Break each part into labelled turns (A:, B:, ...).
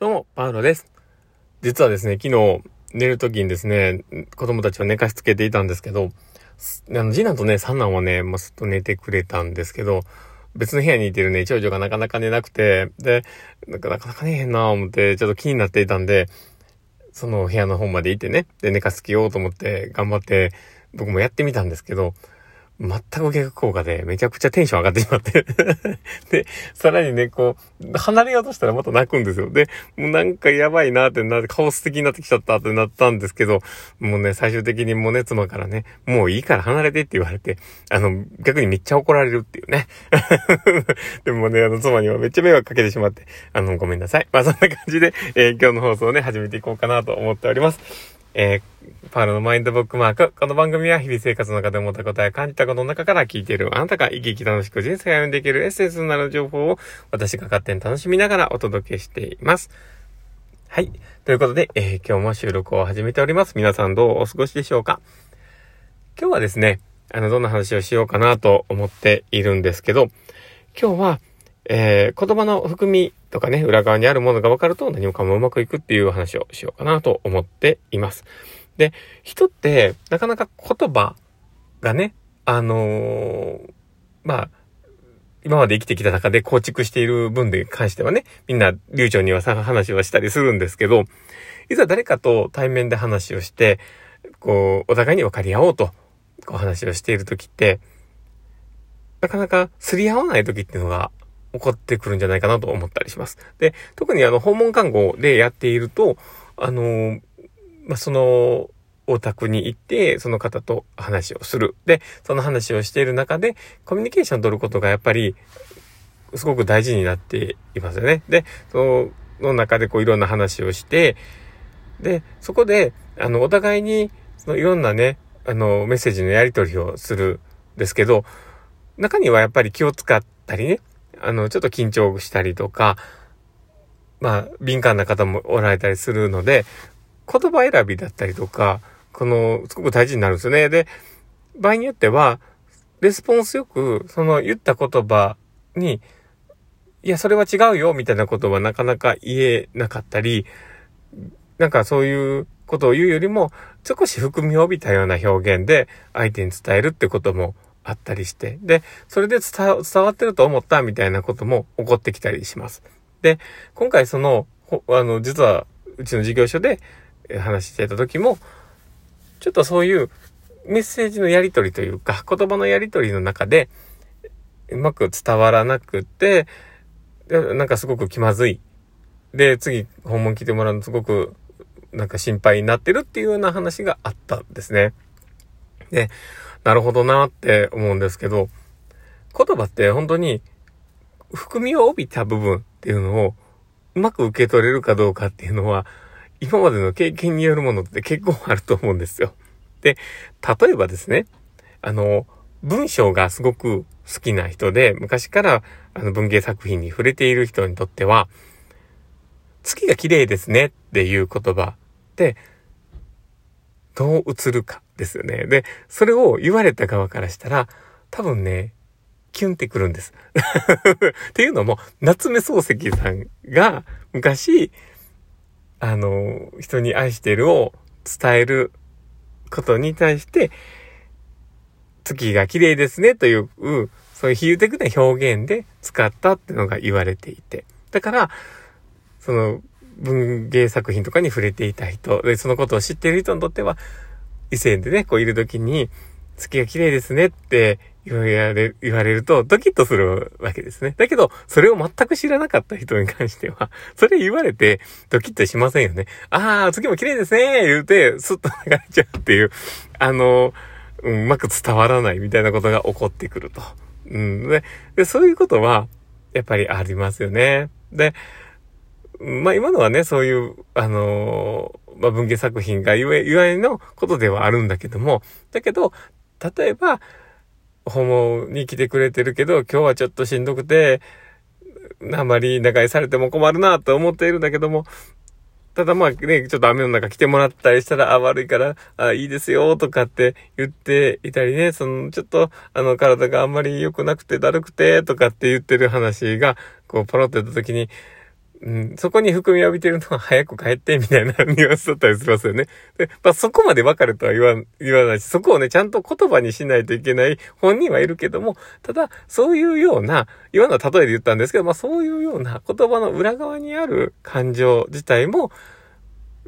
A: どうも、パウロです。実はですね、昨日寝る時にですね、子供たちを寝かしつけていたんですけど、あの、次男とね、三男はね、もうすっと寝てくれたんですけど、別の部屋にいてるね、長女がなかなか寝なくて、で、なんかなかなか寝へんなぁ思って、ちょっと気になっていたんで、その部屋の方まで行ってね、で、寝かしつけようと思って頑張って、僕もやってみたんですけど、全く逆効果でめちゃくちゃテンション上がってしまって で、さらにね、こう、離れようとしたらまた泣くんですよ。で、もうなんかやばいなってなって、顔素敵になってきちゃったってなったんですけど、もうね、最終的にもうね、妻からね、もういいから離れてって言われて、あの、逆にめっちゃ怒られるっていうね。でもね、あの、妻にはめっちゃ迷惑かけてしまって、あの、ごめんなさい。まあそんな感じで、えー、今日の放送をね、始めていこうかなと思っております。えー、パールのマインドブックマーク。この番組は日々生活の中で思ったことや感じたことの中から聞いているあなたが生き生き楽しく人生を歩んでいけるエッセンスになる情報を私が勝手に楽しみながらお届けしています。はい。ということで、えー、今日も収録を始めております。皆さんどうお過ごしでしょうか？今日はですね、あの、どんな話をしようかなと思っているんですけど、今日は、えー、言葉の含みとかね、裏側にあるものが分かると何もかもうまくいくっていう話をしようかなと思っています。で、人ってなかなか言葉がね、あのー、まあ、今まで生きてきた中で構築している分で関してはね、みんな流暢にはさ、話はしたりするんですけど、いざ誰かと対面で話をして、こう、お互いに分かり合おうと、こう話をしている時って、なかなかすり合わない時っていうのが起こってくるんじゃないかなと思ったりします。で、特にあの、訪問看護でやっていると、あの、まあ、その、お宅に行って、その方と話をする。で、その話をしている中で、コミュニケーションを取ることがやっぱり、すごく大事になっていますよね。で、その中でこういろんな話をして、で、そこで、あの、お互いに、そのいろんなね、あの、メッセージのやり取りをするんですけど、中にはやっぱり気を使ったりね、あの、ちょっと緊張したりとか、まあ、敏感な方もおられたりするので、言葉選びだったりとか、この、すごく大事になるんですよね。で、場合によっては、レスポンスよく、その言った言葉に、いや、それは違うよ、みたいなことはなかなか言えなかったり、なんかそういうことを言うよりも、少し含みを帯びたような表現で相手に伝えるってこともあったりして、で、それで伝わってると思ったみたいなことも起こってきたりします。で、今回その、あの、実はうちの事業所で話していた時も、ちょっとそういうメッセージのやり取りというか、言葉のやり取りの中で、うまく伝わらなくて、なんかすごく気まずい。で、次訪問来てもらうのすごくなんか心配になってるっていうような話があったんですね。で、なるほどなって思うんですけど、言葉って本当に含みを帯びた部分っていうのをうまく受け取れるかどうかっていうのは、今までの経験によるものって結構あると思うんですよ。で、例えばですね、あの、文章がすごく好きな人で、昔からあの文芸作品に触れている人にとっては、月が綺麗ですねっていう言葉ってどう映るかですよね。で、それを言われた側からしたら、多分ね、キュンってくるんです。っていうのも、夏目漱石さんが昔、あの、人に愛してるを伝えることに対して、月が綺麗ですねという、そういう比喩的な表現で使ったっていうのが言われていて。だから、その文芸作品とかに触れていた人、で、そのことを知っている人にとっては、異性でね、こういるときに、月が綺麗ですねって言われ、言われるとドキッとするわけですね。だけど、それを全く知らなかった人に関しては、それ言われてドキッとしませんよね。ああ、月も綺麗ですね言うて、スッと流れちゃうっていう、あの、うまく伝わらないみたいなことが起こってくると。うん。で、でそういうことは、やっぱりありますよね。で、まあ今のはね、そういう、あの、まあ文芸作品がゆえ、ゆえのことではあるんだけども、だけど、例えば、訪問に来てくれてるけど、今日はちょっとしんどくて、あまり長居されても困るなと思っているんだけども、ただまあね、ちょっと雨の中来てもらったりしたら、あ、悪いから、あ、いいですよ、とかって言っていたりね、その、ちょっと、あの、体があんまり良くなくて、だるくて、とかって言ってる話が、こう、ポロってた時に、うん、そこに含みを浴びてるのは早く帰ってみたいなニュアンスだったりしますよね。で、まあそこまでわかるとは言わ言わないし、そこをね、ちゃんと言葉にしないといけない本人はいるけども、ただ、そういうような、今の例えで言ったんですけど、まあそういうような言葉の裏側にある感情自体も、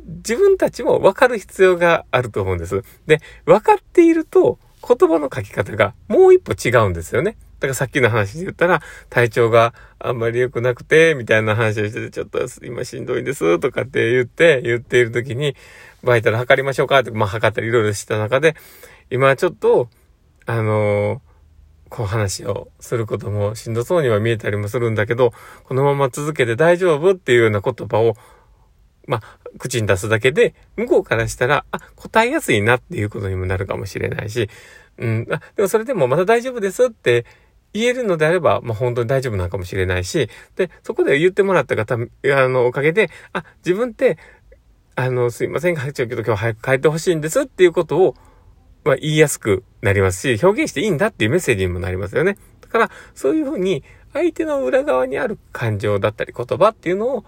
A: 自分たちも分かる必要があると思うんです。で、分かっていると、言葉の書き方がもう一歩違うんですよね。だからさっきの話で言ったら、体調があんまり良くなくて、みたいな話をしてて、ちょっと今しんどいんです、とかって言って、言っている時に、バイタル測りましょうかって、まあ測ったりいろいろした中で、今ちょっと、あのー、こう話をすることもしんどそうには見えたりもするんだけど、このまま続けて大丈夫っていうような言葉を、まあ、口に出すだけで、向こうからしたら、あ、答えやすいなっていうことにもなるかもしれないし、うん、あ、でもそれでもまた大丈夫ですって言えるのであれば、まあ、本当に大丈夫なのかもしれないし、で、そこで言ってもらった方、あの、おかげで、あ、自分って、あの、すいません、会長けど今日早く帰ってほしいんですっていうことを、まあ、言いやすくなりますし、表現していいんだっていうメッセージにもなりますよね。だから、そういうふうに、相手の裏側にある感情だったり言葉っていうのを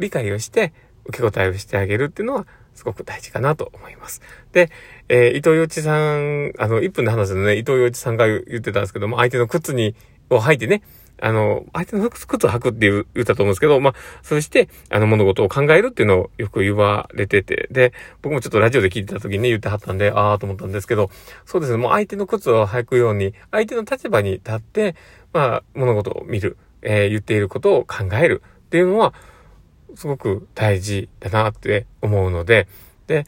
A: 理解をして、受け答えをしてあげるっていうのは、すごく大事かなと思います。で、えー、伊藤洋一さん、あの、1分で話すのね、伊藤洋一さんが言ってたんですけども、相手の靴に、を履いてね、あの、相手の靴を履くって言ったと思うんですけど、まあ、そして、あの、物事を考えるっていうのをよく言われてて、で、僕もちょっとラジオで聞いてた時にね、言ってはったんで、ああと思ったんですけど、そうですね、もう相手の靴を履くように、相手の立場に立って、まあ、物事を見る、えー、言っていることを考えるっていうのは、すごく大事だなって思うので、で、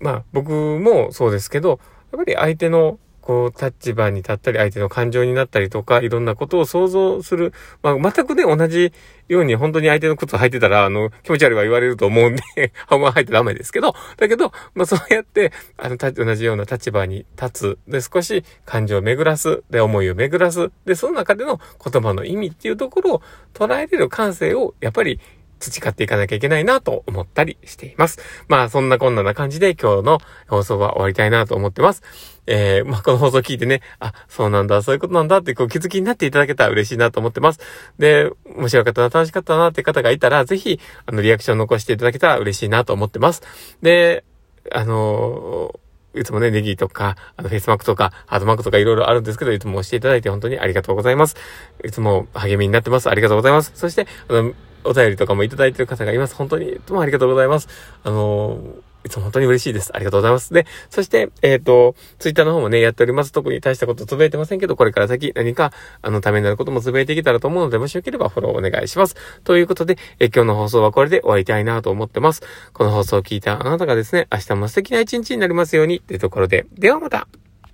A: まあ僕もそうですけど、やっぱり相手のこう、立場に立ったり、相手の感情になったりとか、いろんなことを想像する。まあ、全くね、同じように本当に相手の靴履いてたら、あの、気持ち悪いは言われると思うんで 半分履いてダメですけど、だけど、まあ、そうやって、あの、同じような立場に立つ。で、少し感情を巡らす。で、思いを巡らす。で、その中での言葉の意味っていうところを捉えれる感性を、やっぱり培っていかなきゃいけないなと思ったりしています。まあそんなこんなな感じで今日の放送は終わりたいなと思ってます。えー、まあこの放送聞いてね、あ、そうなんだ、そういうことなんだってこう気づきになっていただけたら嬉しいなと思ってます。で、面白かったな、楽しかったなって方がいたら、ぜひ、あの、リアクション残していただけたら嬉しいなと思ってます。で、あのーいつもね、ネギとか、あの、フェイスマークとか、ハートマークとかいろいろあるんですけど、いつも押していただいて本当にありがとうございます。いつも励みになってます。ありがとうございます。そして、あの、お便りとかもいただいてる方がいます。本当に、どうもありがとうございます。あのいつも本当に嬉しいです。ありがとうございます。で、そして、えっ、ー、と、ツイッターの方もね、やっております。特に大したことつぶやいてませんけど、これから先何か、あの、ためになることもつぶやいていけたらと思うので、もしよければフォローお願いします。ということで、え今日の放送はこれで終わりたいなと思ってます。この放送を聞いたあなたがですね、明日も素敵な一日になりますように、というところで、ではまた